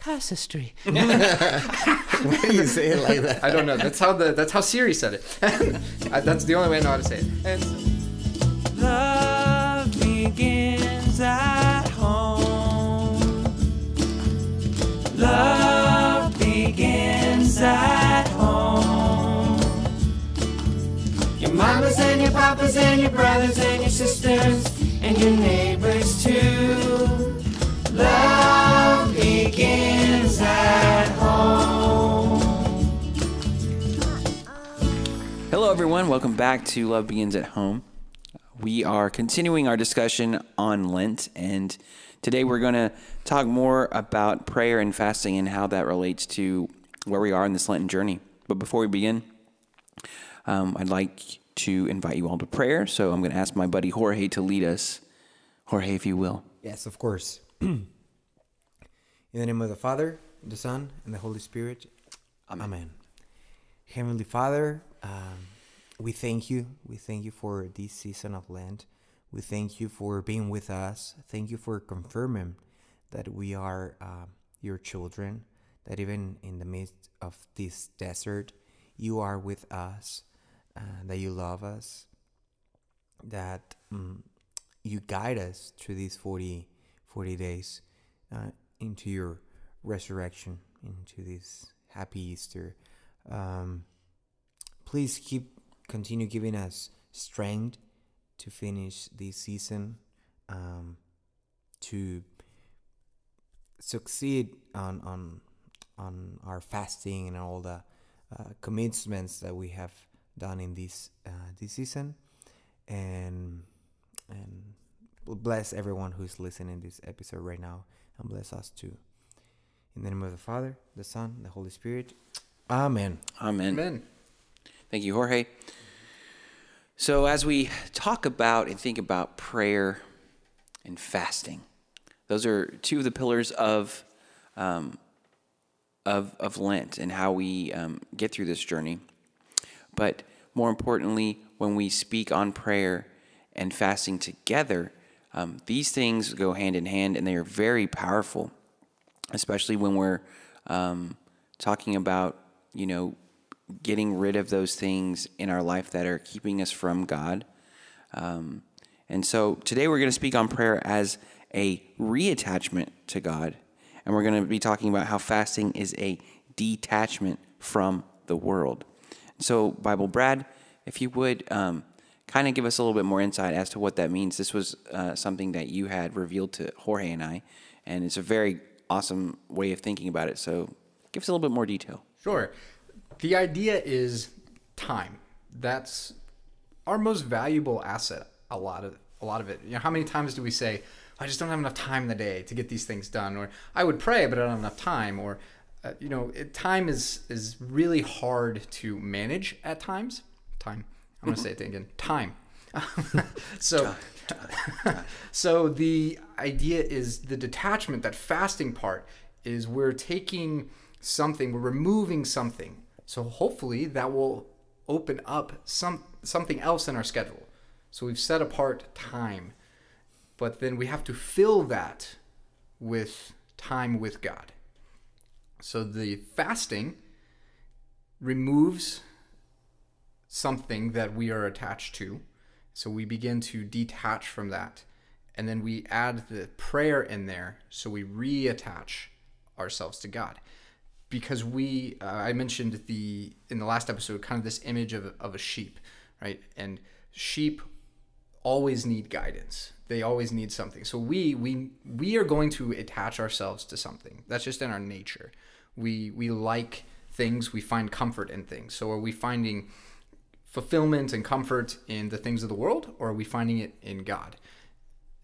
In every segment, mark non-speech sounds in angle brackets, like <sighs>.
casuistry. <laughs> Why do you say it like that? I don't know. That's how the that's how Siri said it. <laughs> That's the only way I know how to say it. And love begins at home. Love begins at home. Your mamas and your papas and your brothers and your sisters and your neighbors too. Love begins at home. Hello, everyone. Welcome back to Love Begins at Home. We are continuing our discussion on Lent, and today we're going to talk more about prayer and fasting and how that relates to where we are in this Lenten journey. But before we begin, um, I'd like to invite you all to prayer. So I'm going to ask my buddy Jorge to lead us. Jorge, if you will. Yes, of course. <clears throat> In the name of the Father, the Son, and the Holy Spirit. Amen. Heavenly Father, um, we thank you. We thank you for this season of Lent. We thank you for being with us. Thank you for confirming that we are uh, your children, that even in the midst of this desert, you are with us, uh, that you love us, that um, you guide us through these 40, 40 days uh, into your resurrection, into this happy Easter. Um, please keep continue giving us strength to finish this season, um, to succeed on on on our fasting and all the uh, commitments that we have done in this uh, this season, and and bless everyone who's listening this episode right now, and bless us too. In the name of the Father, the Son, the Holy Spirit. Amen. Amen. Amen. Thank you, Jorge. So, as we talk about and think about prayer and fasting, those are two of the pillars of um, of of Lent and how we um, get through this journey. But more importantly, when we speak on prayer and fasting together, um, these things go hand in hand, and they are very powerful, especially when we're um, talking about you know getting rid of those things in our life that are keeping us from God. Um, and so today we're going to speak on prayer as a reattachment to God. And we're going to be talking about how fasting is a detachment from the world. So, Bible Brad, if you would um, kind of give us a little bit more insight as to what that means. This was uh, something that you had revealed to Jorge and I, and it's a very awesome way of thinking about it. So, give us a little bit more detail. Sure. The idea is time. That's our most valuable asset. A lot of a lot of it. You know, how many times do we say, "I just don't have enough time in the day to get these things done," or "I would pray, but I don't have enough time," or uh, you know, it, time is is really hard to manage at times. Time. I'm gonna say it again. Time. <laughs> so, <laughs> so the idea is the detachment. That fasting part is we're taking something, we're removing something. So hopefully that will open up some something else in our schedule. So we've set apart time, but then we have to fill that with time with God. So the fasting removes something that we are attached to. So we begin to detach from that. And then we add the prayer in there. So we reattach ourselves to God. Because we, uh, I mentioned the, in the last episode, kind of this image of, of a sheep, right? And sheep always need guidance. They always need something. So we, we, we are going to attach ourselves to something. That's just in our nature. We, we like things, we find comfort in things. So are we finding fulfillment and comfort in the things of the world, or are we finding it in God?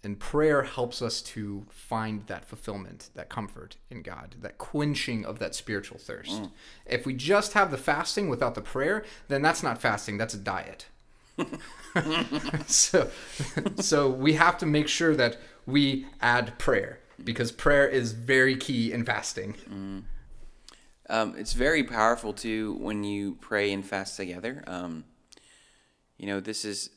And prayer helps us to find that fulfillment, that comfort in God, that quenching of that spiritual thirst. If we just have the fasting without the prayer, then that's not fasting, that's a diet. <laughs> <laughs> so, so we have to make sure that we add prayer because prayer is very key in fasting. Um, it's very powerful too when you pray and fast together. Um, you know, this is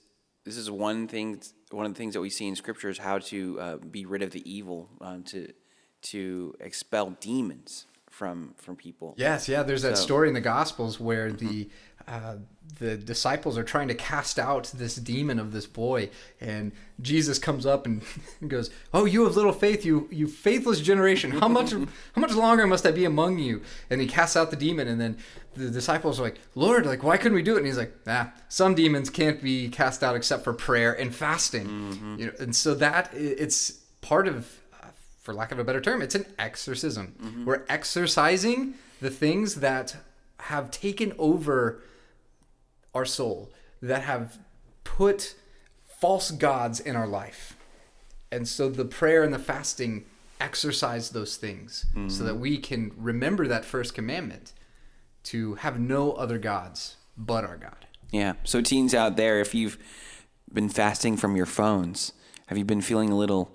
this is one thing. One of the things that we see in Scripture is how to uh, be rid of the evil, um, to to expel demons from from people. Yes, yeah. There's that So- story in the Gospels where the uh, the disciples are trying to cast out this demon of this boy, and Jesus comes up and <laughs> goes, "Oh, you of little faith, you you faithless generation! How much <laughs> how much longer must I be among you?" And he casts out the demon, and then the disciples are like, "Lord, like why couldn't we do it?" And he's like, "Ah, some demons can't be cast out except for prayer and fasting." You know, and so that it's part of for lack of a better term, it's an exorcism. Mm-hmm. We're exercising the things that have taken over our soul, that have put false gods in our life. And so the prayer and the fasting exercise those things so that mm-hmm. we can remember that first commandment to have no other gods but our God. Yeah. So teens out there, if you've been fasting from your phones, have you been feeling a little,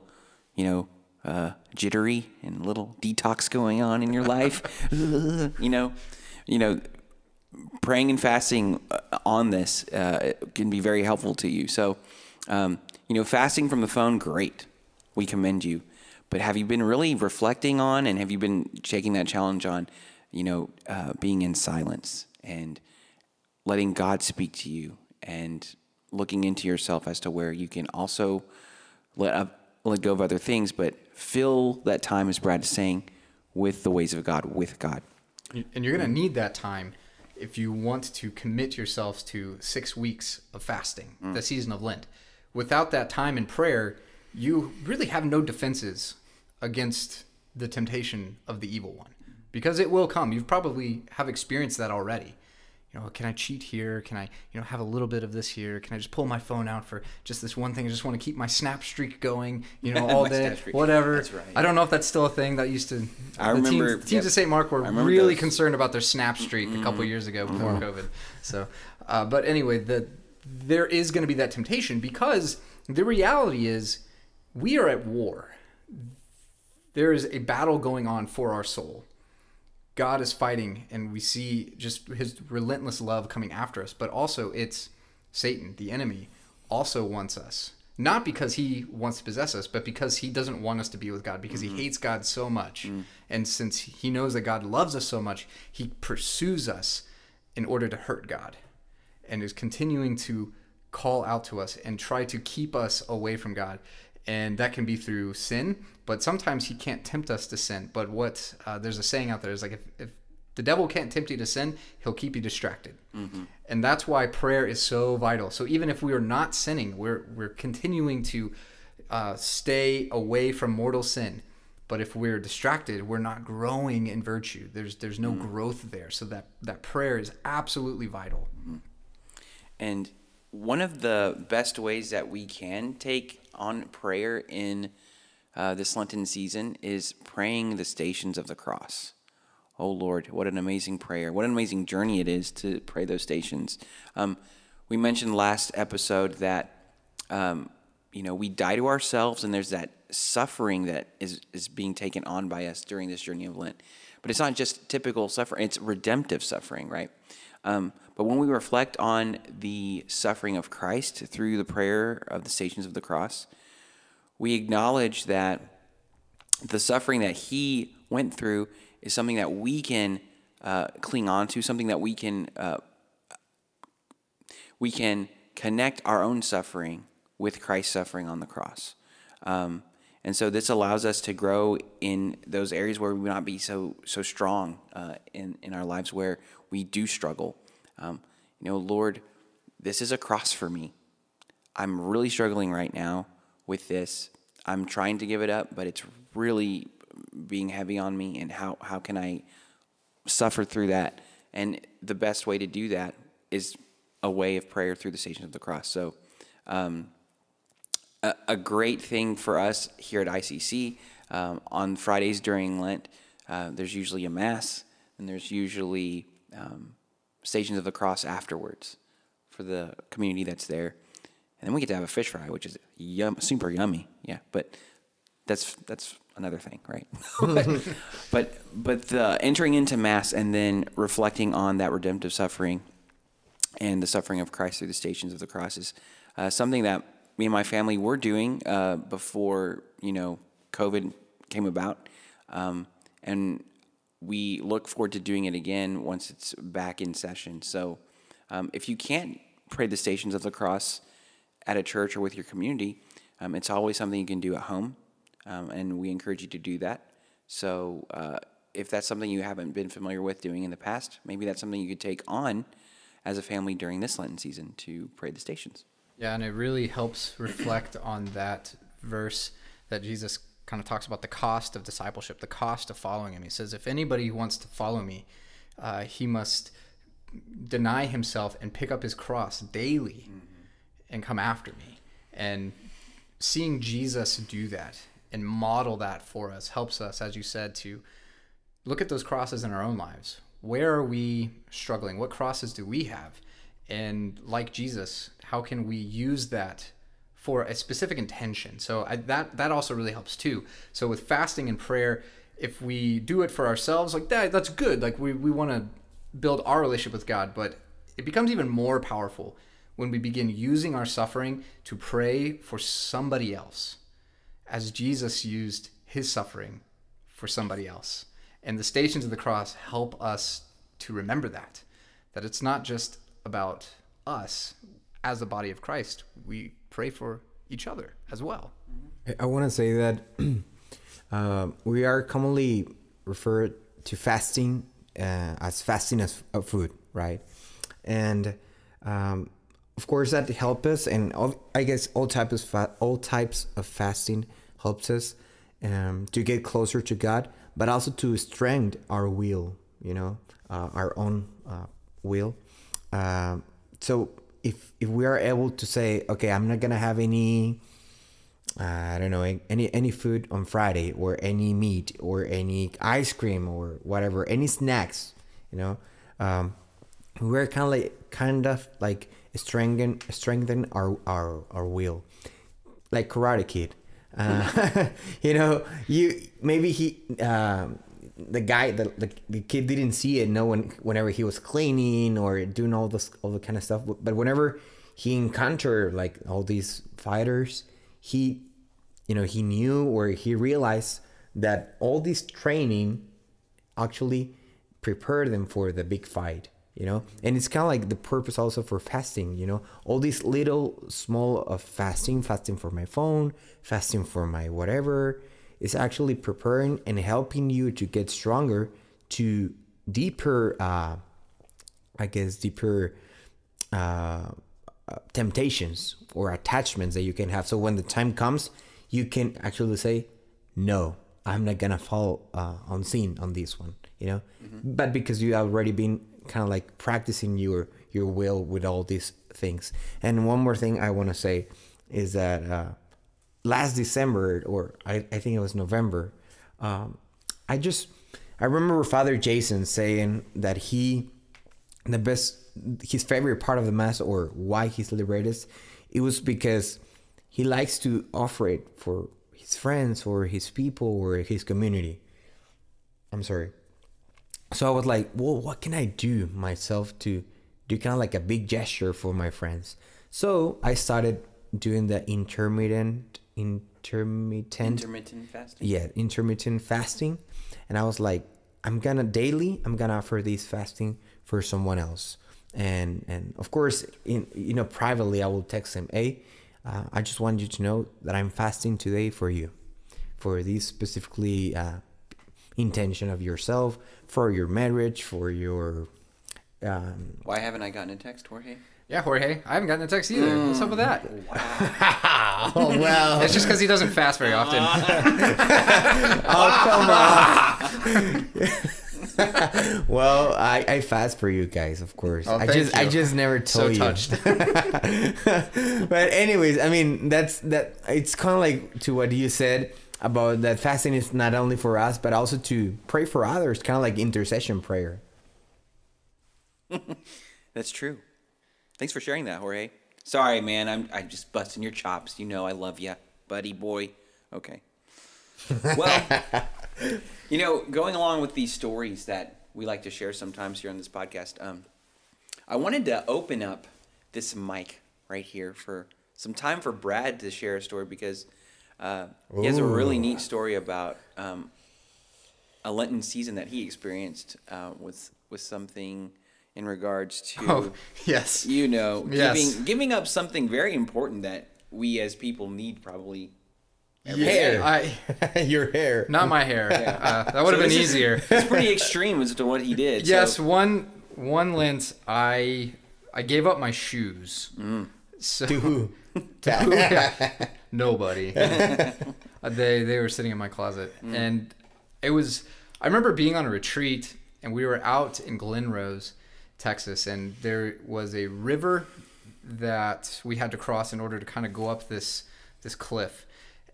you know, uh, jittery and little detox going on in your life? <laughs> you know, you know, praying and fasting uh, on this uh, can be very helpful to you. So, um, you know, fasting from the phone, great. We commend you. But have you been really reflecting on and have you been taking that challenge on, you know, uh, being in silence and letting God speak to you and looking into yourself as to where you can also let up, let go of other things, but fill that time, as Brad is saying, with the ways of God, with God. And you're going to need that time if you want to commit yourselves to six weeks of fasting, mm. the season of Lent. Without that time in prayer, you really have no defenses against the temptation of the evil one because it will come. You've probably have experienced that already. You know, can I cheat here? Can I, you know, have a little bit of this here? Can I just pull my phone out for just this one thing? I just want to keep my snap streak going, you know, <laughs> all day, whatever. That's right. I don't know if that's still a thing that used to. I the remember- teams, teams of St. Mark were really those. concerned about their snap streak a couple years ago before COVID. So, uh, but anyway, the there is going to be that temptation because the reality is we are at war. There is a battle going on for our soul. God is fighting, and we see just his relentless love coming after us, but also it's Satan, the enemy, also wants us. Not because he wants to possess us, but because he doesn't want us to be with God, because he mm-hmm. hates God so much. Mm. And since he knows that God loves us so much, he pursues us in order to hurt God and is continuing to call out to us and try to keep us away from God. And that can be through sin, but sometimes he can't tempt us to sin. But what uh, there's a saying out there is like if, if the devil can't tempt you to sin, he'll keep you distracted. And that's why prayer is so vital. So even if we are not sinning, we're we're continuing to uh, stay away from mortal sin. But if we're distracted, we're not growing in virtue. There's there's no growth there. So that that prayer is absolutely vital. And one of the best ways that we can take on prayer in uh, this Lenten season is praying the stations of the cross. Oh Lord, what an amazing prayer. What an amazing journey it is to pray those stations. Um, we mentioned last episode that, um, you know, we die to ourselves and there's that suffering that is, is being taken on by us during this journey of Lent. But it's not just typical suffering, it's redemptive suffering, right? Um, but when we reflect on the suffering of Christ through the prayer of the stations of the cross, we acknowledge that the suffering that he went through is something that we can uh, cling on to, something that we can uh, we can connect our own suffering with Christ's suffering on the cross. Um, and so this allows us to grow in those areas where we will not be so so strong uh, in in our lives where we do struggle. Um, you know, Lord, this is a cross for me. I'm really struggling right now with this. I'm trying to give it up, but it's really being heavy on me. And how how can I suffer through that? And the best way to do that is a way of prayer through the stations of the cross. So. Um, a, a great thing for us here at ICC um, on Fridays during Lent. Uh, there's usually a mass, and there's usually um, stations of the cross afterwards for the community that's there, and then we get to have a fish fry, which is yum, super yummy. Yeah, but that's that's another thing, right? <laughs> but, but the entering into mass and then reflecting on that redemptive suffering and the suffering of Christ through the stations of the cross is uh, something that me and my family were doing uh, before you know COVID came about. Um, and we look forward to doing it again once it's back in session. So um, if you can't pray the Stations of the Cross at a church or with your community, um, it's always something you can do at home. Um, and we encourage you to do that. So uh, if that's something you haven't been familiar with doing in the past, maybe that's something you could take on as a family during this Lenten season to pray the stations. Yeah, and it really helps reflect on that verse that Jesus kind of talks about the cost of discipleship, the cost of following him. He says, if anybody wants to follow me, uh, he must deny himself and pick up his cross daily mm-hmm. and come after me. And seeing Jesus do that and model that for us helps us, as you said, to look at those crosses in our own lives. Where are we struggling? What crosses do we have? And like Jesus, how can we use that for a specific intention. So I, that that also really helps too. So with fasting and prayer, if we do it for ourselves, like that, that's good. Like we we want to build our relationship with God, but it becomes even more powerful when we begin using our suffering to pray for somebody else, as Jesus used his suffering for somebody else. And the stations of the cross help us to remember that that it's not just about us as the body of Christ. We pray for each other as well. I want to say that <clears throat> uh, we are commonly referred to fasting uh, as fasting as food, right? And um, of course, that helps us, and all, I guess all types of all types of fasting helps us um, to get closer to God, but also to strengthen our will, you know, uh, our own uh, will. Um, so if if we are able to say, okay, I'm not gonna have any, uh, I don't know, any any food on Friday or any meat or any ice cream or whatever, any snacks, you know, um, we're kind of like kind of like strengthen strengthen our our our will, like Karate Kid. Uh, <laughs> you know, you maybe he um, the guy the, the, the kid didn't see it no one whenever he was cleaning or doing all this all the kind of stuff but whenever he encountered like all these fighters he you know he knew or he realized that all this training actually prepared them for the big fight you know? And it's kind of like the purpose also for fasting you know? All these little small of fasting fasting for my phone fasting for my whatever is actually preparing and helping you to get stronger to deeper uh, i guess deeper uh, uh, temptations or attachments that you can have. So when the time comes you can actually say no i'm not gonna fall uh, on scene on this one you know? Mm-hmm. but because you have already been kind of like practicing your your will with all these things. And one more thing i want to say is that uh, last December or I, I think it was November, um, I just I remember Father Jason saying that he the best his favorite part of the mass or why he celebrates it was because he likes to offer it for his friends or his people or his community. I'm sorry. So I was like, well, what can I do myself to do kind of like a big gesture for my friends? So I started doing the intermittent intermittent intermittent fasting. Yeah, intermittent fasting, and I was like, I'm gonna daily, I'm gonna offer this fasting for someone else, and and of course, in you know privately, I will text him, hey, uh, I just want you to know that I'm fasting today for you, for this specifically uh, intention of yourself, for your marriage, for your. Um, Why haven't I gotten a text, Jorge? Yeah, Jorge. I haven't gotten a text either. Mm. What's up with that? Wow. <laughs> oh, well. It's just because he doesn't fast very often. <laughs> <laughs> oh, come on. well, I, I fast for you guys, of course. Oh, I just you. I just never told so you. but anyways, I mean that's that. It's kind of like to what you said about that fasting is not only for us but also to pray for others. Kind of like intercession prayer. that's true. Thanks for sharing that, Jorge. Sorry, man. I'm I'm just busting your chops. You know I love you, buddy boy. Okay. <laughs> Well, you know, going along with these stories that we like to share sometimes here on this podcast, um, I wanted to open up this mic right here for some time for Brad to share a story because uh, he has a really neat story about um, a Lenten season that he experienced uh, with with something in regards to Oh, yes. you know Yes. giving giving up something very important that we as people need probably. Hair. I <laughs> Your hair. not my hair. Uh, that would have been this is- easier. It's pretty extreme as to what he did. yes, so- one one Lent I I gave up my shoes. So Ooh. <laughs> Yeah. <laughs> nobody. Uh, they they were sitting in my closet, and it was. I remember being on a retreat, and we were out in Glen Rose, Texas, and there was a river that we had to cross in order to kind of go up this this cliff,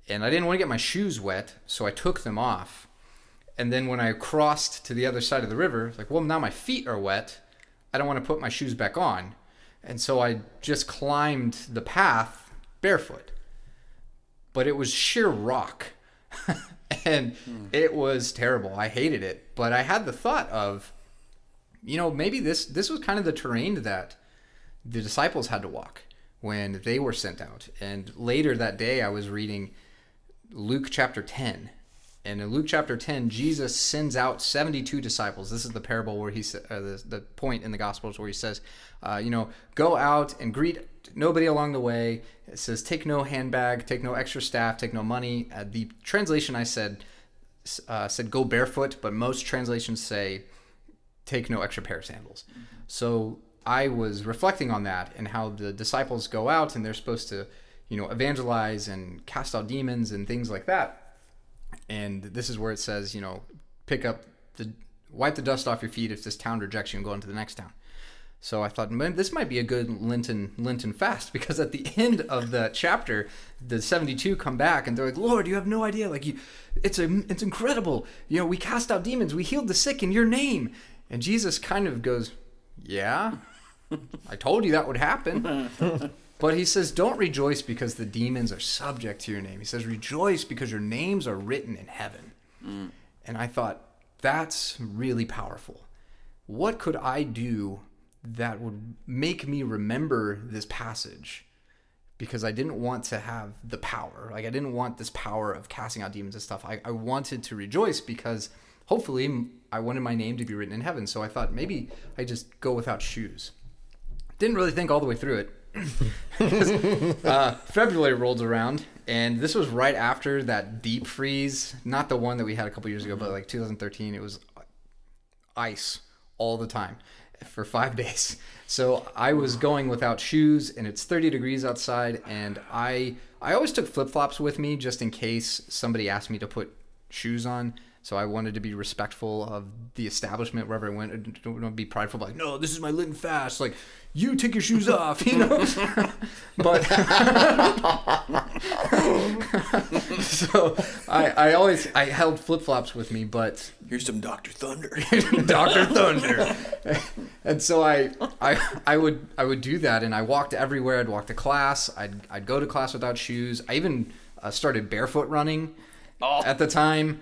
and I didn't want to get my shoes wet, so I took them off. And then when I crossed to the other side of the river, like, well, now my feet are wet. I don't want to put my shoes back on. And so I just climbed the path barefoot. But it was sheer rock. <laughs> and hmm. it was terrible. I hated it. But I had the thought of, you know, maybe this this was kind of the terrain that the disciples had to walk when they were sent out. And later that day I was reading Luke chapter 10. And in Luke chapter 10, Jesus sends out 72 disciples. This is the parable where he uh, the, the point in the Gospels where he says, uh, you know, go out and greet nobody along the way. It says, take no handbag, take no extra staff, take no money. Uh, the translation I said uh, said go barefoot, but most translations say take no extra pair of sandals. So I was reflecting on that and how the disciples go out and they're supposed to, you know, evangelize and cast out demons and things like that. And this is where it says, you know, pick up the wipe the dust off your feet if this town rejects you and go into the next town. So I thought, man, this might be a good Lenten Lenten fast <laughs> because at the end of the chapter, the seventy-two come back and they're like, "Lord, you have no idea. Like you, it's a, it's incredible. You know, we cast out demons, we healed the sick in your name." And Jesus kind of goes, "Yeah, I told you that would happen." <laughs> But he says, Don't rejoice because the demons are subject to your name. He says, Rejoice because your names are written in heaven. Mm. And I thought, That's really powerful. What could I do that would make me remember this passage? Because I didn't want to have the power. Like, I didn't want this power of casting out demons and stuff. I, I wanted to rejoice because hopefully I wanted my name to be written in heaven. So I thought maybe I just go without shoes. Didn't really think all the way through it <laughs> uh, February rolled around, and this was right after that deep freeze. Not the one that we had a couple years ago, but like 2013. It was ice all the time for five <laughs> days. So I was going without shoes, and it's 30 degrees outside, and I I always took flip flops with me just in case somebody asked me to put shoes on. So I wanted to be respectful of the establishment wherever I went. I don't want to be prideful, like, no, this is my Lenten fast. Like, you take your shoes off, you know. <laughs> but <laughs> so I, I always I held flip flops with me, but Here's some Doctor Thunder. <laughs> Doctor Thunder. and so I, I, I would, I would do that, and I walked everywhere. I'd walk to class. I'd, I'd go to class without shoes. I even uh, started barefoot running at the time,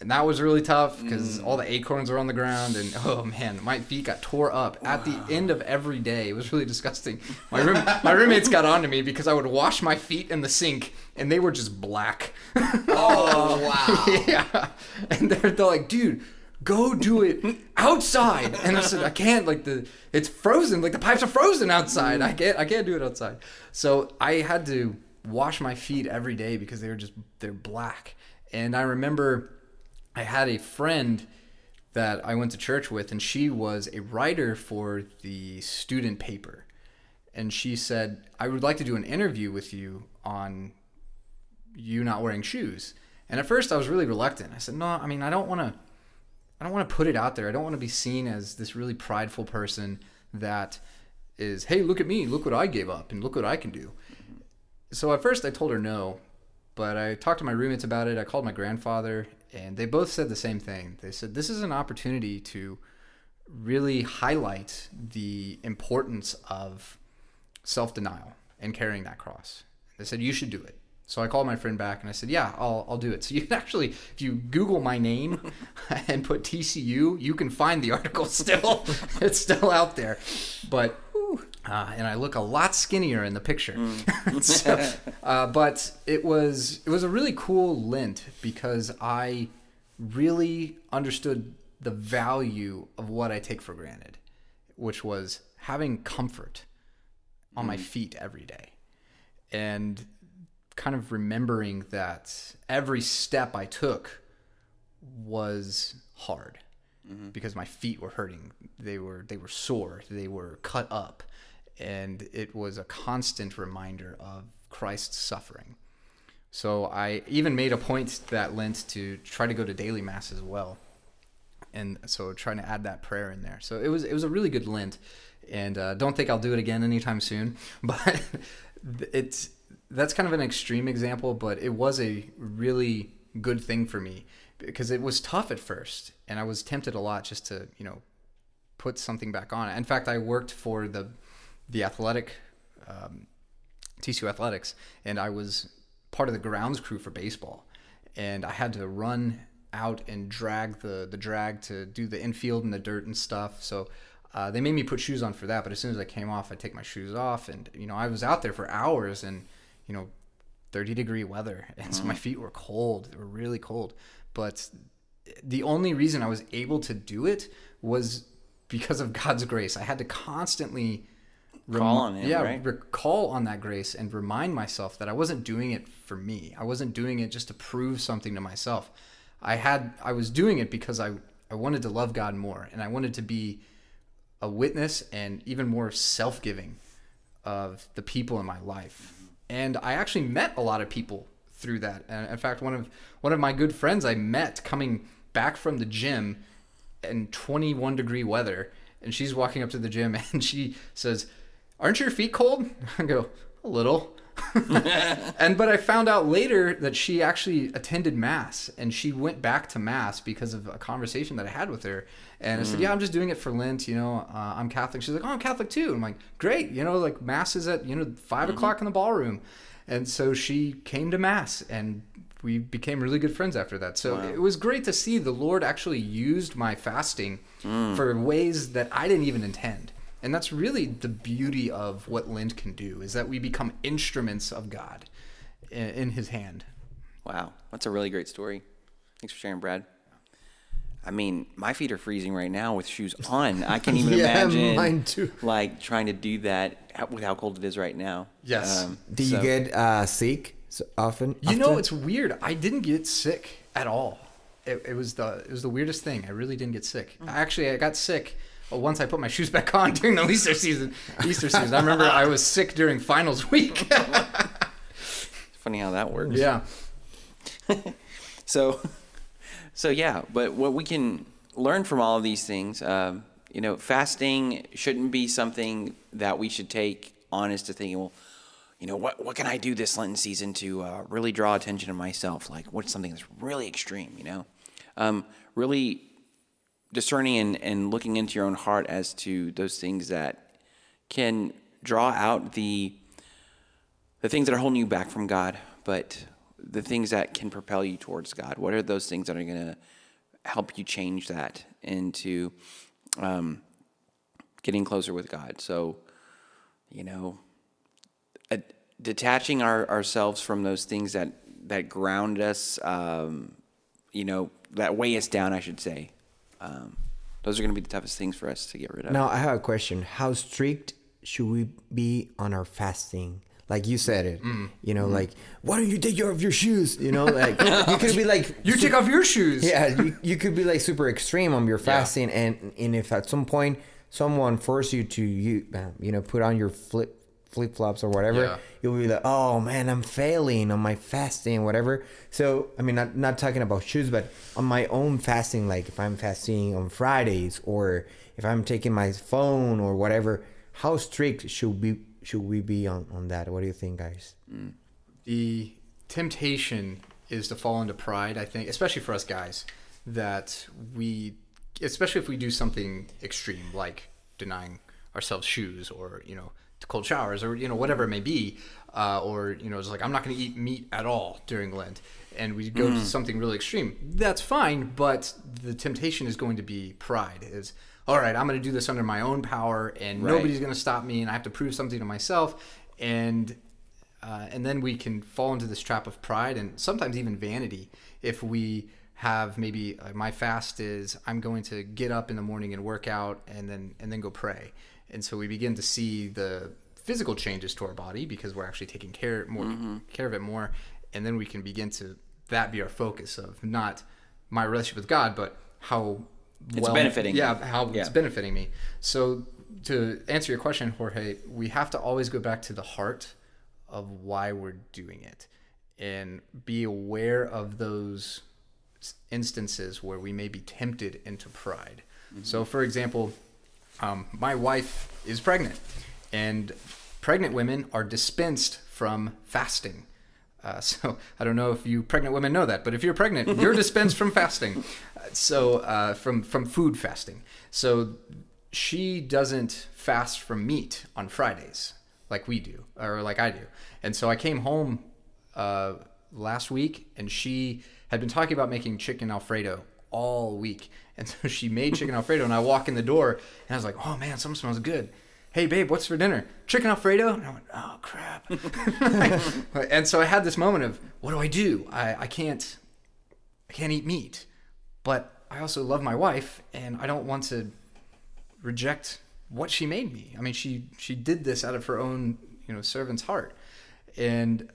and that was really tough because mm. all the acorns were on the ground, and oh man, my feet got tore up at the end of every day. It was really disgusting. My room, my roommates got onto me because I would wash my feet in the sink, and they were just black. Oh wow. <laughs> yeah. And they're, they're like, dude, go do it outside. And I said, I can't. Like the it's frozen. Like the pipes are frozen outside. I mm. can't. I can't do it outside. So I had to wash my feet every day because they were just they're black. And I remember I had a friend that I went to church with, and she was a writer for the student paper. And she said, I would like to do an interview with you on you not wearing shoes. And at first I was really reluctant. I said, "No, I mean, I don't want to I don't want to put it out there. I don't want to be seen as this really prideful person that is, "Hey, look at me. Look what I gave up and look what I can do." So at first I told her no, but I talked to my roommates about it. I called my grandfather, and they both said the same thing. They said, "This is an opportunity to really highlight the importance of self-denial and carrying that cross." They said, "You should do it." So I called my friend back and I said, "Yeah, I'll, I'll do it." So you can actually, if you Google my name <laughs> and put TCU, you can find the article <laughs> still. it's still out there, but uh, and I look a lot skinnier in the picture. <laughs> so, <laughs> uh, but it was it was a really cool Lent because I really understood the value of what I take for granted, which was having comfort on my feet every day. And kind of remembering that every step I took was hard because my feet were hurting. They were they were sore. They were cut up, and it was a constant reminder of Christ's suffering. So I even made a point that Lent to try to go to daily mass as well, and so trying to add that prayer in there. So it was it was a really good Lent, and uh, don't think I'll do it again anytime soon. <laughs> But it's that's kind of an extreme example, but it was a really good thing for me because it was tough at first, and I was tempted a lot just to you know put something back on. In fact, I worked for the the athletic um, TCU athletics, and I was part of the grounds crew for baseball, and I had to run out and drag the the drag to do the infield and the dirt and stuff. So uh, they made me put shoes on for that. But as soon as I came off, I take my shoes off, and you know I was out there for hours, and you know, 30 degree weather, <laughs> and so my feet were cold. They were really cold. But the only reason I was able to do it was because of God's grace. I had to constantly rem- Call on Him, yeah, right? recall on that grace and remind myself that I wasn't doing it for me. I wasn't doing it just to prove something to myself. I had I was doing it because I I wanted to love God more and I wanted to be a witness and even more self-giving of the people in my life. And I actually met a lot of people through that. And in fact, one of one of my good friends I met coming back from the gym in 21 degree weather, and she's walking up to the gym <laughs> and she says, "Aren't your feet cold?" <laughs> I go, "A little." <laughs> and but I found out later that she actually attended mass and she went back to mass because of a conversation that I had with her. And I said, hmm. "Yeah, I'm just doing it for Lent. You know, uh, I'm Catholic." She's like, "Oh, I'm Catholic too." I'm like, "Great. You know, like mass is at you know 5 mm-hmm. o'clock in the ballroom." And so she came to mass and we became really good friends after that. So it was great to see the Lord actually used my fasting hmm. for ways that I didn't even intend. And that's really the beauty of what Lent can do is that we become instruments of God in, in his hand. Wow, that's a really great story. Thanks for sharing, Brad. I mean, my feet are freezing right now with shoes on. I can't even <laughs> Yeah, imagine mine too. like trying to do that with how cold it is right now. Yes. Do you so- get uh, sick so often? You know, it's weird. I didn't get sick at all. It, it was the it was the weirdest thing. I really didn't get sick. Actually, I got sick uh, once I put my shoes back on <laughs> during the Easter season. Easter season. I remember I was sick during finals week. <laughs> Funny how that works. yeah. <laughs> So, so yeah, but what we can learn from all of these things, um, you know, fasting shouldn't be something that we should take on as to thinking, well, you know, what what can I do this Lenten season to uh, really draw attention to myself? Like, what's something that's really extreme? You know, um, really discerning and, and looking into your own heart as to those things that can draw out the the things that are holding you back from God, but the things that can propel you towards God. What are those things that are going to help you change that into um, getting closer with God? So, you know, a, detaching our, ourselves from those things that that ground us, um, you know, that weigh us down. I should say. Um, those are going to be the toughest things for us to get rid of. Now I have a question. How strict should we be on our fasting? Like you said it, Mm. you know, like why don't you take off your shoes? You know, like <laughs> you could be like You take off your shoes. yeah, you, you could be like super extreme on your fasting, and and if at some point someone force you to you uh, you know put on your flip flip flops or whatever, Yeah. you'll be like, oh man, I'm failing on my fasting, whatever. So I mean, not not talking about shoes, but on my own fasting, like if I'm fasting on Fridays or if I'm taking my phone or whatever, how strict should we should we be on on that? What do you think, guys? Mm. the temptation is to fall into pride i think especially for us guys that we especially if we do something extreme like denying ourselves shoes or you know cold showers or you know whatever it may be uh, or you know it's like i'm not going to eat meat at all during lent and we go to something really extreme that's fine but the temptation is going to be pride is all right i'm going to do this under my own power and Right. nobody's going to stop me and i have to prove something to myself and uh, and then we can fall into this trap of pride and sometimes even vanity if we have maybe uh, my fast is I'm going to get up in the morning and work out and then and then go pray. And so we begin to see the physical changes to our body because we're actually taking care more mm-hmm. care of it more. And then we can begin to that be our focus of not my relationship with God but how It's benefiting yeah how Yeah. it's benefiting me. So to answer your question Jorge we have to always go back to the heart of why we're doing it and be aware of those instances where we may be tempted into pride. Mm-hmm. So, for example, um, my wife is pregnant, and pregnant women are dispensed from fasting. Uh, <laughs> so I don't know if you pregnant women know that, but if you're pregnant, you're <laughs> dispensed from fasting. So uh, from from food fasting. So she doesn't fast from meat on Fridays like we do, or like I do. And so I came home uh, last week, and she had been talking about making chicken alfredo all week. And so she made chicken alfredo, and I walk in the door, and I was like, "Oh man, something smells good." Hey babe, what's for dinner? Chicken alfredo? And I went, "Oh crap!" <laughs> and so I had this moment of, "What do I do? I, I can't, I can't eat meat, but I also love my wife, and I don't want to reject what she made me. I mean, she she did this out of her own you know servant's heart, and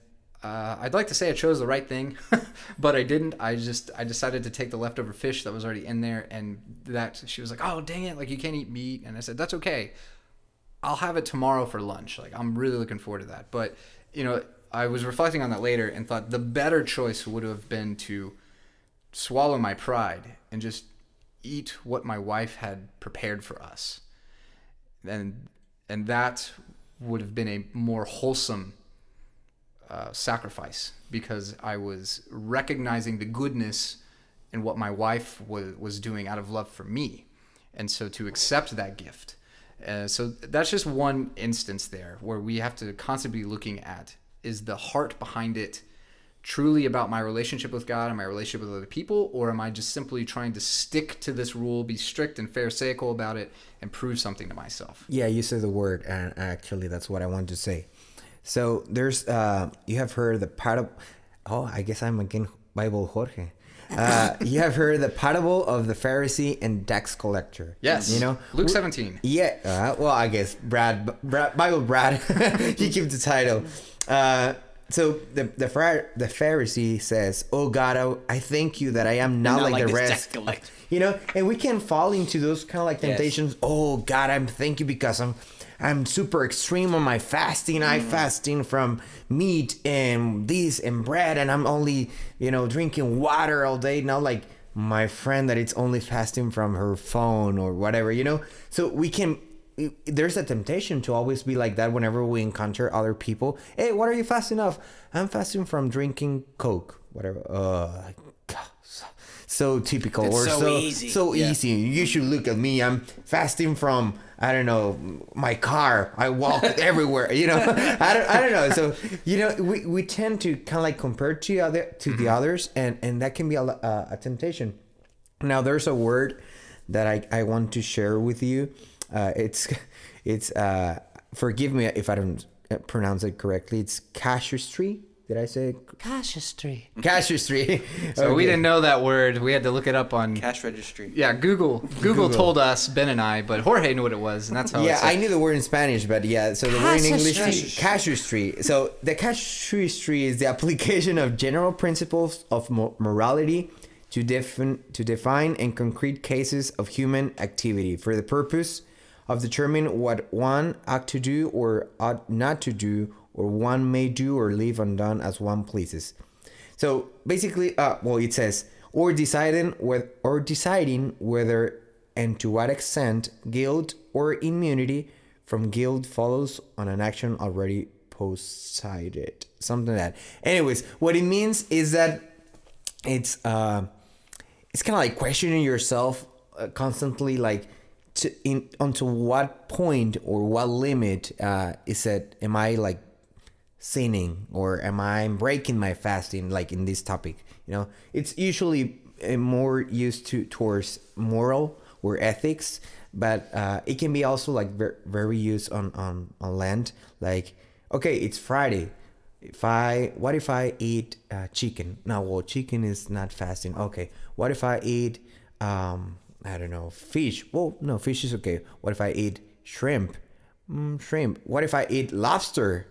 uh, I'd like to say I chose the right thing, <laughs> but I didn't. I just I decided to take the leftover fish that was already in there, and that she was like, "Oh dang it! Like you can't eat meat," and I said, "That's okay. I'll have it tomorrow for lunch. Like I'm really looking forward to that." But you know, I was reflecting on that later and thought the better choice would have been to swallow my pride and just eat what my wife had prepared for us and and that would have been a more wholesome uh, sacrifice because I was recognizing the goodness in what my wife was was doing out of love for me, and so to accept that gift. Uh, so that's just one instance there where we have to constantly be looking at is the heart behind it truly about my relationship with God and my relationship with other people, or am I just simply trying to stick to this rule, be strict and pharisaical about it, and prove something to myself? Yeah, you said the word, and actually, that's what I wanted to say. So there's, uh, you have heard the parable. Oh, I guess I'm again Bible Jorge. Uh, you have heard the parable of the Pharisee and tax collector. Yes. you know Luke 17. Yeah. Uh, well, I guess Brad, Brad Bible Brad. <laughs> he keeps the title. Uh, so the the the Pharisee says, "Oh God, I, I thank you that I am not, Not like, like the rest." You know, and we can fall into those kind of like Yes. temptations. Oh God, I'm thank you because I'm I'm super extreme on my fasting. I fasting from meat and this and bread, and I'm only you know drinking water all day. Not like my friend that it's only fasting from her phone or whatever. You know, so we can. There's a temptation to always be like that whenever we encounter other people. Hey, what are you fasting of? I'm fasting from drinking Coke, whatever. Uh, so- so typical It's or so so easy. so Yeah. easy. You should look at me. I'm fasting from I don't know my car. I walk <laughs> everywhere. You know, <laughs> I don't I don't know. So you know, we, we tend to kind of like compare to other to the others, and and that can be a, uh, a temptation. Now there's a word that I, I want to share with you. Uh, it's it's uh, forgive me if I don't uh, pronounce it correctly. It's casuistry. Did I say Casuistry. casuistry? <laughs> So we didn't know that word. We had to look it up on. Cash registry. Yeah, Google. Google. told us Ben and I, but Jorge knew what it was, and that's how. Yeah, it's I knew the word in Spanish, but yeah, so the word in English is casuistry. So the casuistry is the <laughs> application of general principles of morality to define to define in concrete cases of human activity for the purpose of determining what one ought to do or ought not to do, or one may do or leave undone as one pleases. So basically, uh, well, it says or deciding whether or deciding whether and to what extent guilt or immunity from guilt follows on an action already postcited. Something like that. Anyways, what it means is that it's uh, it's kind of like questioning yourself uh, constantly, like to in onto what point or what limit uh, is it? Am I like sinning or am I breaking my fasting like in this topic you know it's usually uh, more used to towards moral or ethics but uh, it can be also like ver- very used on, on on Lent like okay it's Friday if I what if I eat uh, chicken? Now, well, chicken is not fasting. Okay, what if I eat um I don't know fish? Well, no, fish is okay. What if I eat shrimp? Mm, shrimp. What if I eat lobster?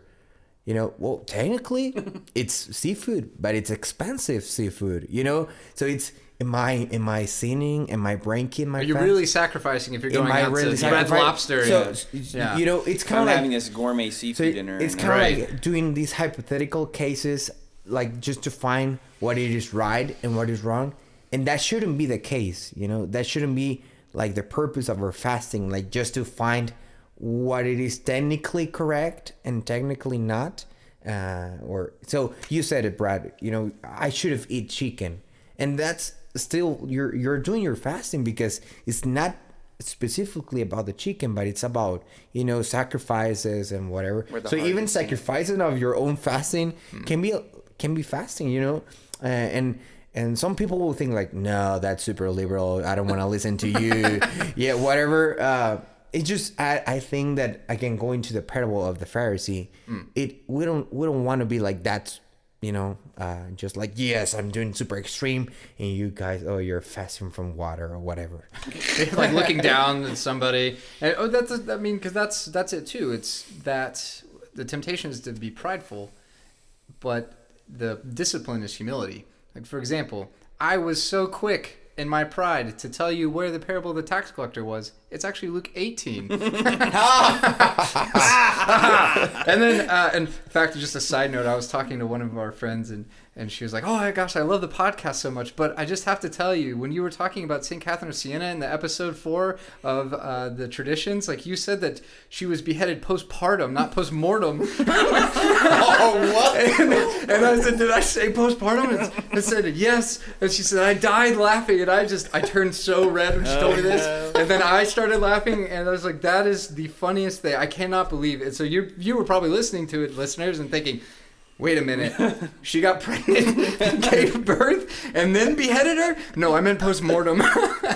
You know, well, technically, <laughs> it's seafood, but it's expensive seafood. You know, so it's am I am I sinning? Am I breaking my? Are you fast? really sacrificing if you're going Am I out really to red lobster? So, yeah. you know, it's I'm kind of like having like this gourmet so seafood dinner. it's kind of Right. like doing these hypothetical cases, like just to find what it is right and what is wrong, and that shouldn't be the case. You know, that shouldn't be like the purpose of our fasting, like just to find what it is technically correct and technically not. Uh, or so you said it, Brad. You know, I should have eat chicken, and that's still you're you're doing your fasting because it's not specifically about the chicken, but it's about you know sacrifices and whatever. So even sacrificing of your own fasting can be can be fasting, you know, uh, and and some people will think like, no, that's super liberal. I don't want to listen to you. <laughs> yeah, whatever. Uh, it just I, I think that again going to the parable of the Pharisee, it we don't we don't want to be like that. You know, uh, just like yes, I'm doing super extreme, and you guys, oh, you're fasting from water or whatever. <laughs> like looking down at somebody. And, oh, that's I mean, because that's that's it too. It's that the temptation is to be prideful, but the discipline is humility. Like for example, I was so quick in my pride to tell you where the parable of the tax collector was. It's actually Luke 18. <laughs> <laughs> <laughs> and then, uh, in fact, just a side note, I was talking to one of our friends, and and she was like, "Oh my gosh, I love the podcast so much." But I just have to tell you, when you were talking about Saint Catherine of Siena in the episode four of uh, the traditions, like you said that she was beheaded postpartum, not postmortem. <laughs> <laughs> oh what? And, and I said, "Did I say postpartum?" And I said, "Yes." And she said, "I died laughing," and I just I turned so red when she told me this, and then I started laughing, and I was like, "That is the funniest thing. I cannot believe it." So you you were probably listening to it, listeners, and thinking. Wait a minute. <laughs> She got pregnant, <laughs> gave birth, and then beheaded her? No, I meant post mortem. <laughs>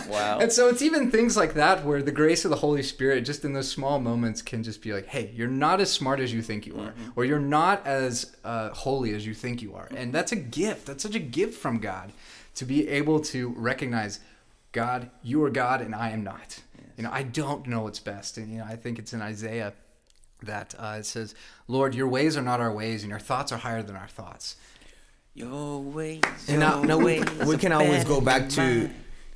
Wow. And so it's even things like that where the grace of the Holy Spirit, just in those small moments, can just be like, hey, you're not as smart as you think you are, or you're not as uh, holy as you think you are. And that's a gift. That's such a gift from God to be able to recognize, God, you are God and I am not. You know, I don't know what's best. And, you know, I think it's in Isaiah that uh, it says, Lord, your ways are not our ways, and your thoughts are higher than our thoughts. Your ways. And your now we, ways we can always go back to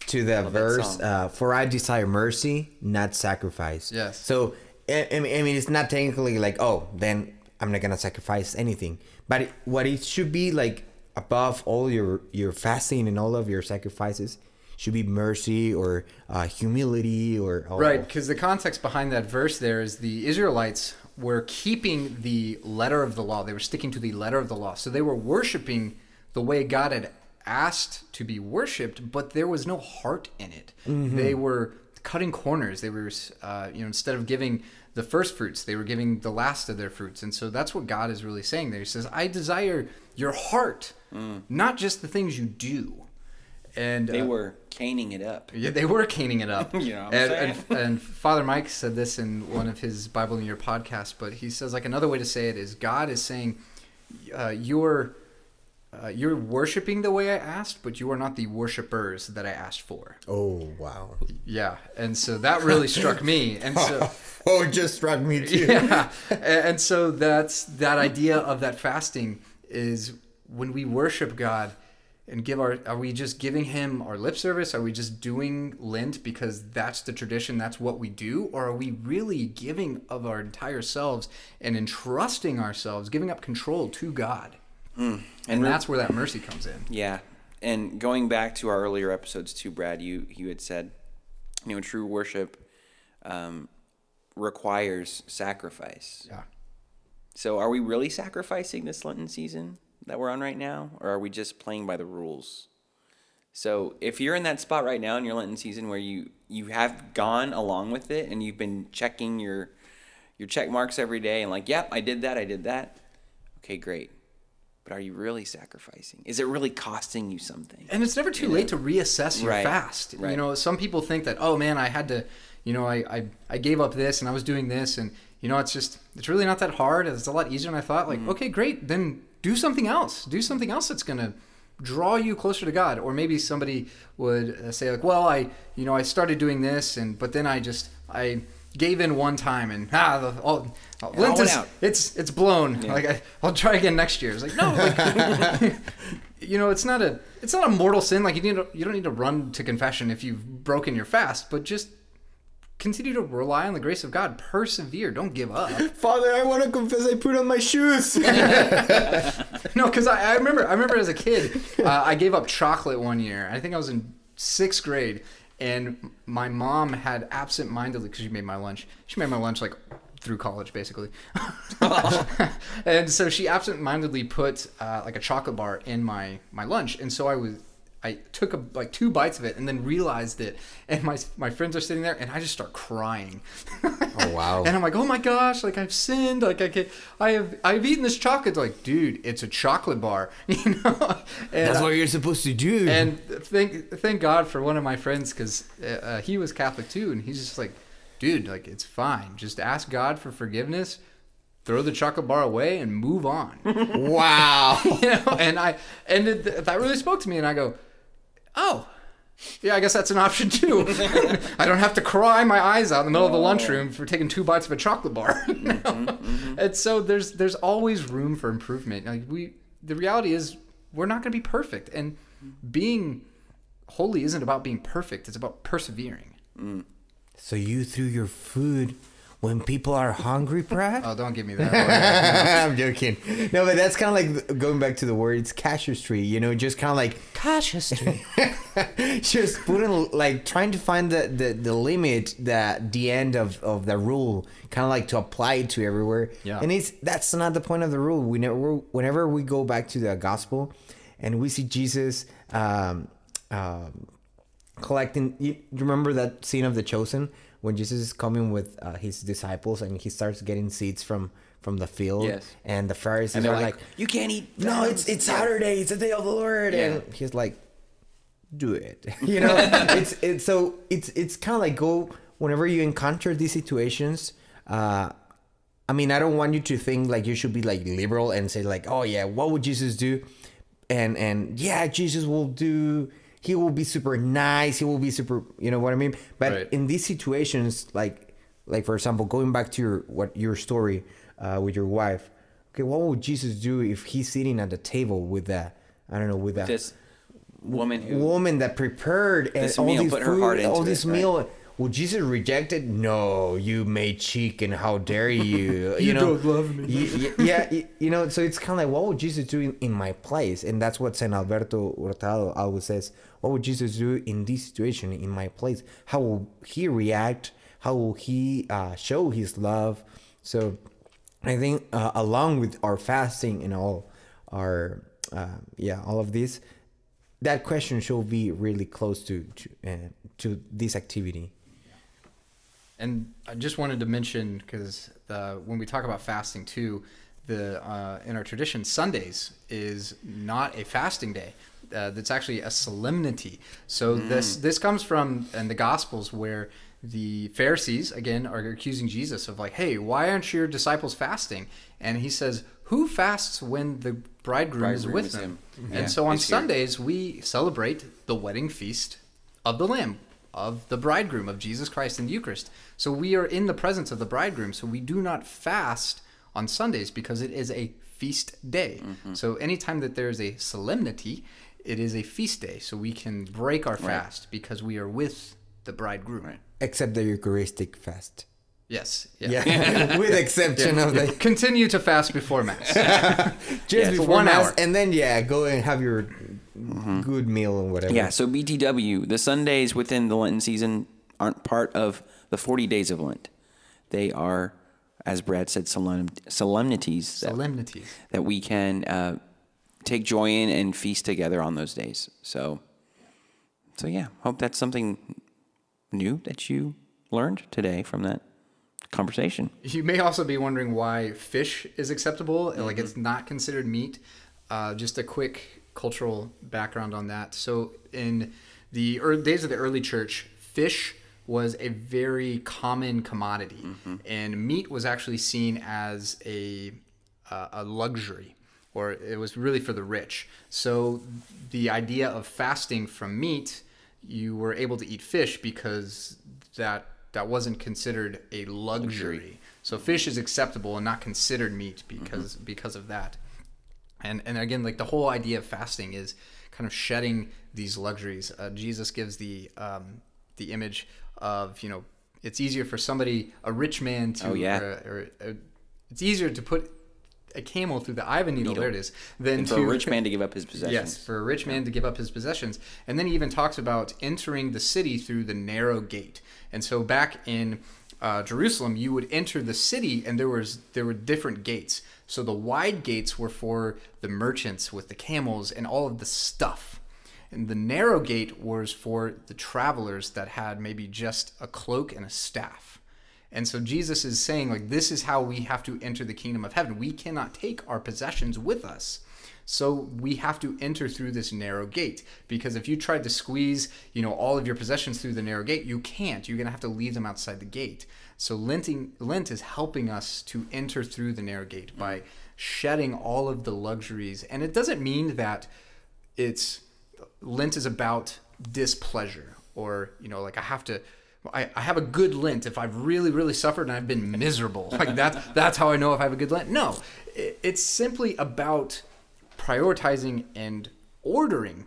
to the that verse song. uh, for i desire mercy not sacrifice Yes. so I, I mean I mean, it's not technically like oh then i'm not gonna sacrifice anything but it, what it should be like above all your your fasting and all of your sacrifices should be mercy or uh, humility or all Right, because the context behind that verse there is the Israelites were keeping the letter of the law. They were sticking to the letter of the law. So they were worshiping the way God had asked to be worshipped, but there was no heart in it. They were cutting corners. They were, uh, you know, instead of giving the first fruits, they were giving the last of their fruits. And so that's what God is really saying there. He says, I desire your heart, not just the things you do. And They uh, were caning it up. yeah, they were caning it up. <laughs> You know what I'm and, saying? and, and Father Mike said this in one of his Bible in a Year podcast, but he says like another way to say it is God is saying, uh, you're uh, you're worshiping the way I asked, but you are not the worshipers that I asked for. oh wow Yeah, and so that really struck me, and so <laughs> oh it just struck me too <laughs> yeah, and and so that's that idea of that fasting is when we worship God and give our are we just giving him our lip service? Are we just doing lent because that's the tradition that's what we do? Or are we really giving of our entire selves and entrusting ourselves giving up control to God? And, And re- that's where that mercy comes in. Yeah, and going back to our earlier episodes too, Brad, you you had said, you know, true worship um, requires sacrifice. yeah. So, are we really sacrificing this Lenten season that we're on right now, or are we just playing by the rules? So, if you're in that spot right now in your Lenten season where you you have gone along with it and you've been checking your your check marks every day and like, yep, I did that, I did that. Okay, great. But are you really sacrificing? Is it really costing you something? And it's never too late to reassess your Right, fast. You know, some people think that, oh man, I had to, you know, I, I, I gave up this and I was doing this and, you know, it's just, it's really not that hard. It's a lot easier than I thought. Like, mm-hmm. okay, great. Then do something else. Do something else that's going to draw you closer to God. Or maybe somebody would uh, say like, well, I, you know, I started doing this and, but then I just, I gave in one time and ah, the, all, all, went is, out. it's, it's blown. Like I, I'll try again next year. It's like, no, like, <laughs> you know, it's not a, it's not a mortal sin. Like you need to, you don't need to run to confession if you've broken your fast, but just continue to rely on the grace of God. Persevere. Don't give up. <laughs> Father, I want to confess I put on my shoes. <laughs> no, because I, I remember I remember as a kid, uh, I gave up chocolate one year. I think I was in sixth grade, and my mom had absent-mindedly because she made my lunch. She made my lunch like through college basically, <laughs> and so she absent-mindedly put uh, like a chocolate bar in my my lunch, and so I was. I took a, like two bites of it and then realized it, and my my friends are sitting there, and I just start crying. Oh, wow. <laughs> And I'm like, oh my gosh, like I've sinned, like I can't. I have, I've eaten this chocolate. Like, dude, it's a chocolate bar, <laughs> you know. And, That's what you're supposed to do. and thank thank God for one of my friends because uh, uh, he was Catholic too, and he's just like, dude, like it's fine. Just ask God for forgiveness, throw the chocolate bar away, and move on. <laughs> wow. you know, and I and it, that really spoke to me, and I go, oh. Yeah, I guess that's an option too. <laughs> I don't have to cry my eyes out in the middle of the oh. lunchroom for taking two bites of a chocolate bar. <laughs> you know? Mm-hmm, mm-hmm. And so there's there's always room for improvement. Like we, the reality is we're not going to be perfect, and being holy isn't about being perfect. It's about persevering. Mm. So you threw your food when people are hungry, Brad? Oh, don't give me that. <laughs> I'm joking. No, but that's kind of like going back to the word. It's casuistry, you know, just kind of like <laughs> casuistry. <laughs> just putting like trying to find the the, the limit, that the end of of the rule, kind of like to apply it to everywhere. Yeah. And it's that's not the point of the rule. We never whenever we go back to the gospel, and we see Jesus. Um, um, collecting you you remember that scene of the chosen when jesus is coming with uh, his disciples and he starts getting seeds from from the field Yes. and the pharisees And they're like, like, you can't eat. no it's it's saturday it's the day of the lord Yeah. and he's like do it <laughs> you know <laughs> it's it's so it's it's kind of like go whenever you encounter these situations uh I mean, I don't want you to think like you should be like liberal and say like, oh yeah, what would Jesus do? And and yeah, Jesus will do. He will be super nice. He will be super. You know what I mean? But Right. in these situations, like like for example, going back to your what your story uh, with your wife. Okay, what would Jesus do if he's sitting at the table with that? I don't know with that This woman who woman that prepared and This all meal these put her food, heart all this it, right? Would Jesus reject it? No, you made and How dare <laughs> you? You know, don't love me. Y- y- yeah, y- you know. So it's kind of like, what would Jesus do in, in my place? And that's what Saint Alberto Hurtado always says. What would Jesus do in this situation in my place? How will he react? How will he uh, show his love? So I think uh, along with our fasting and all our uh, yeah all of this, that question should be really close to to, uh, to this activity. And I just wanted to mention because when we talk about fasting too, the uh, in our tradition Sundays is not a fasting day. Uh, that's actually a solemnity. So this this comes from in the Gospels where the Pharisees again are accusing Jesus of like, hey, why aren't your disciples fasting? And he says, who fasts when the bridegroom, is with them? him. And Yeah, so on he's here. Sundays we celebrate the wedding feast of the Lamb, of the bridegroom, of Jesus Christ in the Eucharist. So we are in the presence of the bridegroom. So we do not fast on Sundays because it is a feast day. Mm-hmm. So anytime that there is a solemnity, it is a feast day. So we can break our fast because we are with the bridegroom. Right. Except the Eucharistic fast. Yes. Yeah. Yeah, <laughs> with exception of the <laughs> Continue to fast before Mass. <laughs> just Yeah, before one mass, hour. and then yeah, go and have your good meal and whatever. Yeah, so BTW, the Sundays within the Lenten season aren't part of the 40 days of Lent. They are, as Brad said, solemn, solemnities that, Solemnities. that we can uh, take joy in and feast together on those days. So, so yeah, hope that's something new that you learned today from that conversation. You may also be wondering why fish is acceptable, like it's not considered meat. Uh, just a quick cultural background on that. So, in the early days of the early church, fish was a very common commodity, and meat was actually seen as a uh, a luxury, or it was really for the rich. So the idea of fasting from meat, you were able to eat fish because that that wasn't considered a luxury. So fish is acceptable and not considered meat because because of that. And and again, like the whole idea of fasting is kind of shedding these luxuries. Uh, Jesus gives the um, the image of you know it's easier for somebody a rich man to Oh, yeah. or, or, uh, it's easier to put a camel through the eye of a needle, Needle. there it is than And to a rich man to <laughs> give up his possessions. Yes, for a rich man to give up his possessions. And then he even talks about entering the city through the narrow gate. And so back in uh, Jerusalem, you would enter the city, and there was there were different gates. So the wide gates were for the merchants with the camels and all of the stuff. And the narrow gate was for the travelers that had maybe just a cloak and a staff. And so Jesus is saying, like, this is how we have to enter the kingdom of heaven. We cannot take our possessions with us. So we have to enter through this narrow gate because if you tried to squeeze, you know, all of your possessions through the narrow gate, you can't. You're going to have to leave them outside the gate. So Lenting, Lent is helping us to enter through the narrow gate by shedding all of the luxuries. And it doesn't mean that it's Lent is about displeasure or, you know, like I have to I, I have a good Lent if I've really, really suffered and I've been miserable. Like that that's how I know if I have a good Lent. No. It, it's simply about prioritizing and ordering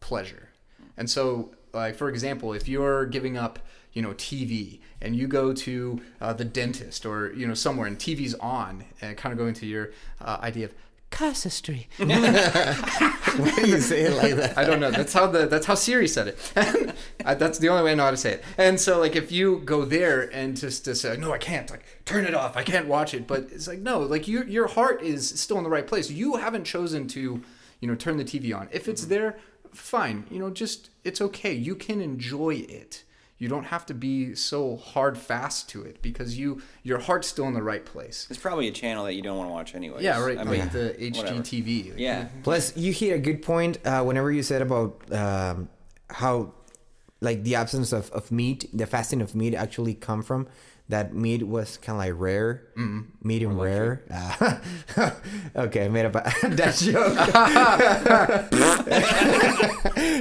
pleasure. And so, like for example, if you're giving up, you know, TV and you go to uh, the dentist or you know somewhere and TV's on, and kind of going to your uh, idea of casuistry. <laughs> Why do you say it like that? I don't know. That's how the that's how Siri said it. <laughs> I, that's the only way I know how to say it. And so like if you go there and just to say no, I can't. Like turn it off. I can't watch it. But it's like no. Like your your heart is still in the right place. You haven't chosen to you know turn the TV on. If it's mm-hmm. there, fine. You know just it's okay. You can enjoy it. You don't have to be so hard fast to it because you your heart's still in the right place. It's probably a channel that you don't want to watch anyway. Yeah, right. I like mean, the <laughs> whatever. HGTV. Like, Yeah. Plus, you hit a good point uh, whenever you said about um, how, like, the absence of, of meat, the fasting of meat actually come from that meat was kind of like rare, medium rare. Uh, <laughs> okay, I made up a, <laughs> that joke.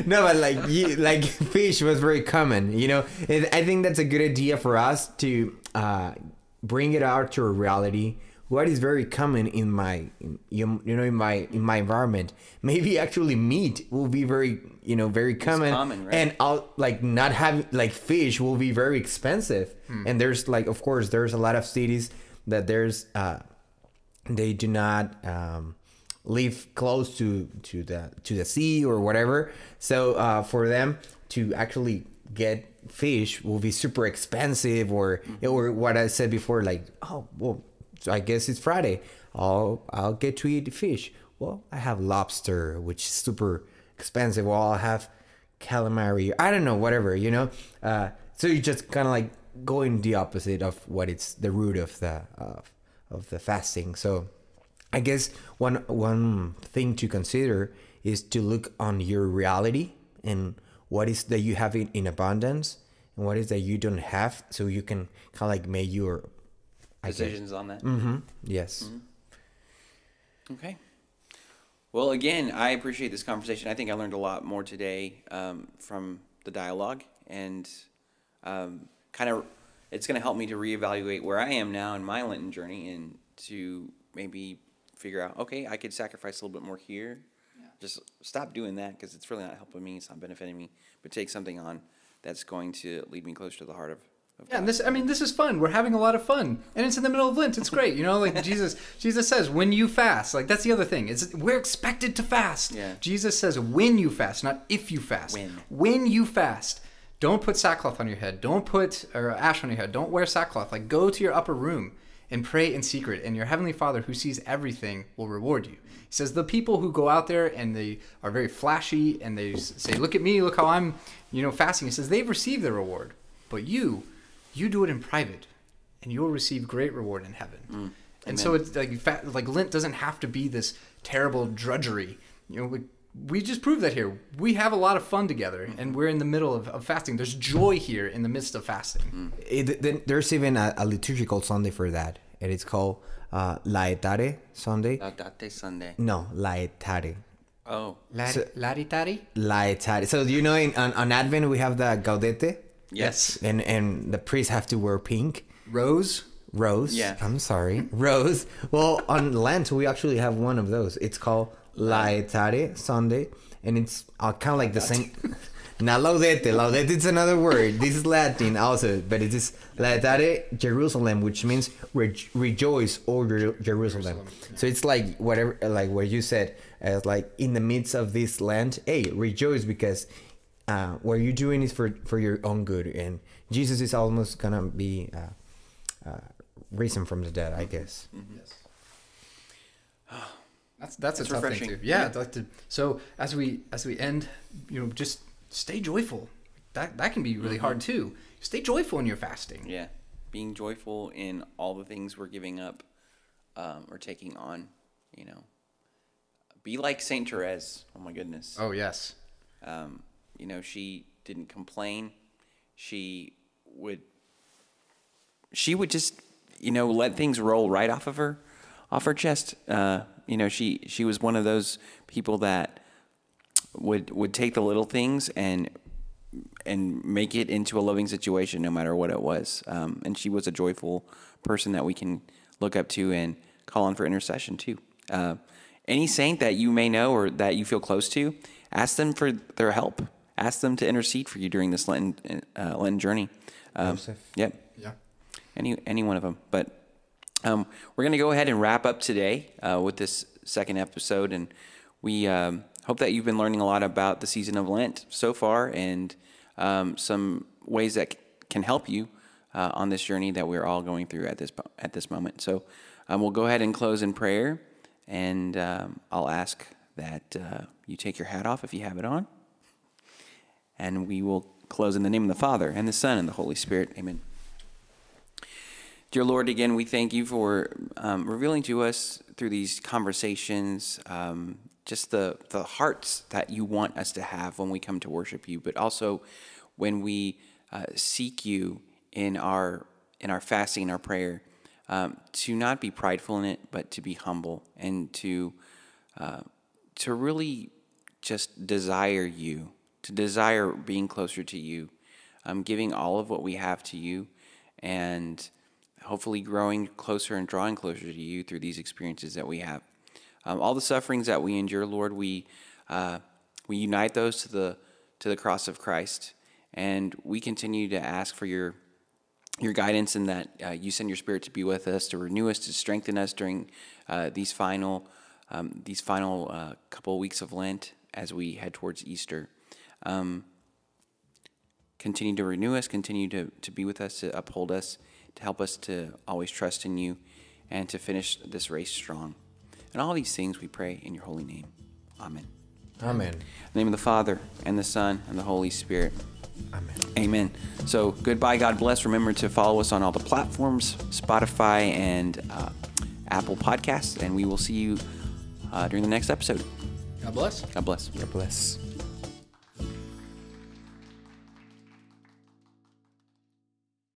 <laughs> no, but like, you, like fish was very common. You know, and I think that's a good idea for us to uh, bring it out to a reality what is very common in my in, you, you know in my in my environment maybe actually meat will be very you know very common, common, right? and i'll like not have like fish will be very expensive. And there's like of course there's a lot of cities that there's uh they do not um live close to to the to the sea or whatever. So uh for them to actually get fish will be super expensive or or what i said before like oh well I guess it's Friday. I'll I'll get to eat fish. Well, I have lobster, which is super expensive. Well, I'll have calamari. I don't know, whatever, you know. Uh, so you just kind of like going the opposite of what it's the root of the of of the fasting. So I guess one one thing to consider is to look on your reality and what is that you have in, in abundance and what is that you don't have, so you can kind of like make your Decisions on that. Mm-hmm. Yes. Okay. Well, again, I appreciate this conversation. I think I learned a lot more today um, from the dialogue, and um, kind of it's going to help me to reevaluate where I am now in my Lenten journey, and to maybe figure out, okay, I could sacrifice a little bit more here. Yeah. Just stop doing that because it's really not helping me. It's not benefiting me. But take something on that's going to lead me closer to the heart of. Yeah, and this I mean this is fun. We're having a lot of fun. And it's in the middle of Lent. It's <laughs> great. You know, like Jesus Jesus says when you fast. Like that's the other thing. It's we're expected to fast. Yeah. Jesus says when you fast, not if you fast. When. When you fast. Don't put sackcloth on your head. Don't put or ash on your head. Don't wear sackcloth. Like go to your upper room and pray in secret and your heavenly Father who sees everything will reward you. He says the people who go out there and they are very flashy and they say look at me, look how I'm, you know, fasting. He says they've received their reward. But you you do it in private and you'll receive great reward in heaven mm. and so it's like fa- like Lent doesn't have to be this terrible drudgery you know like we just proved that here. We have a lot of fun together, mm-hmm. and we're in the middle of, of fasting. There's joy here in the midst of fasting. Mm. Eh, it, there's even a, a liturgical Sunday for that, and it's called uh, Laetare Sunday. Laudate Sunday. No, Laetare. Oh, Lari, laritari? Laetare. So you know, in, on, on Advent we have the Gaudete, yes. and and the priests have to wear pink. Rose? Rose. Yeah. I'm sorry. <laughs> Rose. Well, on Lent, we actually have one of those. It's called Laetare Sunday, and it's uh, kind of like the same. <laughs> Now, laudete. Laudete is another word. This is Latin also, but it is Laetare Jerusalem, which means re- rejoice, O Jer- Jerusalem. So it's like whatever, like what you said, as like in the midst of this land, hey, rejoice because uh, what you're doing is for for your own good, and Jesus is almost gonna be. Uh, uh, risen from the dead, I guess. Yes. <sighs> That's that's a It's tough refreshing. thing too. Yeah, I'd like to. So as we as we end, you know, just stay joyful. That that can be really hard too. Stay joyful in your fasting. Yeah. Being joyful in all the things we're giving up um, or taking on, you know. Be like Saint Therese. Oh my goodness. Oh yes. Um, you know, she didn't complain. She would she would just, you know, let things roll right off of her off her chest. Uh, you know, she she was one of those people that would would take the little things and and make it into a loving situation no matter what it was. Um, and she was a joyful person that we can look up to and call on for intercession too. Uh, any saint that you may know or that you feel close to, ask them for their help. Ask them to intercede for you during this Lenten, uh, Lenten journey. Um, Joseph. Yep Yeah. any any one of them. But um, we're going to go ahead and wrap up today uh, with this second episode, and we um, hope that you've been learning a lot about the season of Lent so far, and um, some ways that c- can help you uh, on this journey that we're all going through at this po- at this moment. So um, we'll go ahead and close in prayer, and um, I'll ask that uh, you take your hat off if you have it on, and we will close in the name of the Father and the Son and the Holy Spirit. Amen. Dear Lord, again, we thank you for um, revealing to us through these conversations um, just the, the hearts that you want us to have when we come to worship you, but also when we uh, seek you in our in our fasting, in our prayer, um, to not be prideful in it, but to be humble and to uh, to really just desire you, to desire being closer to you, um, giving all of what we have to you, and hopefully growing closer and drawing closer to you through these experiences that we have. Um, all the sufferings that we endure, Lord, we uh, we unite those to the to the cross of Christ, and we continue to ask for your your guidance in that uh, you send your Spirit to be with us, to renew us, to strengthen us during uh, these final um, these final uh, couple weeks of Lent as we head towards Easter. Um, continue to renew us, continue to, to be with us, to uphold us, to help us to always trust in you, and to finish this race strong. And all these things we pray in your holy name. Amen. Amen. In the name of the Father, and the Son, and the Holy Spirit. Amen. Amen. So goodbye. God bless. Remember to follow us on all the platforms Spotify and uh, Apple Podcasts. And we will see you uh, during the next episode. God bless. God bless. God bless.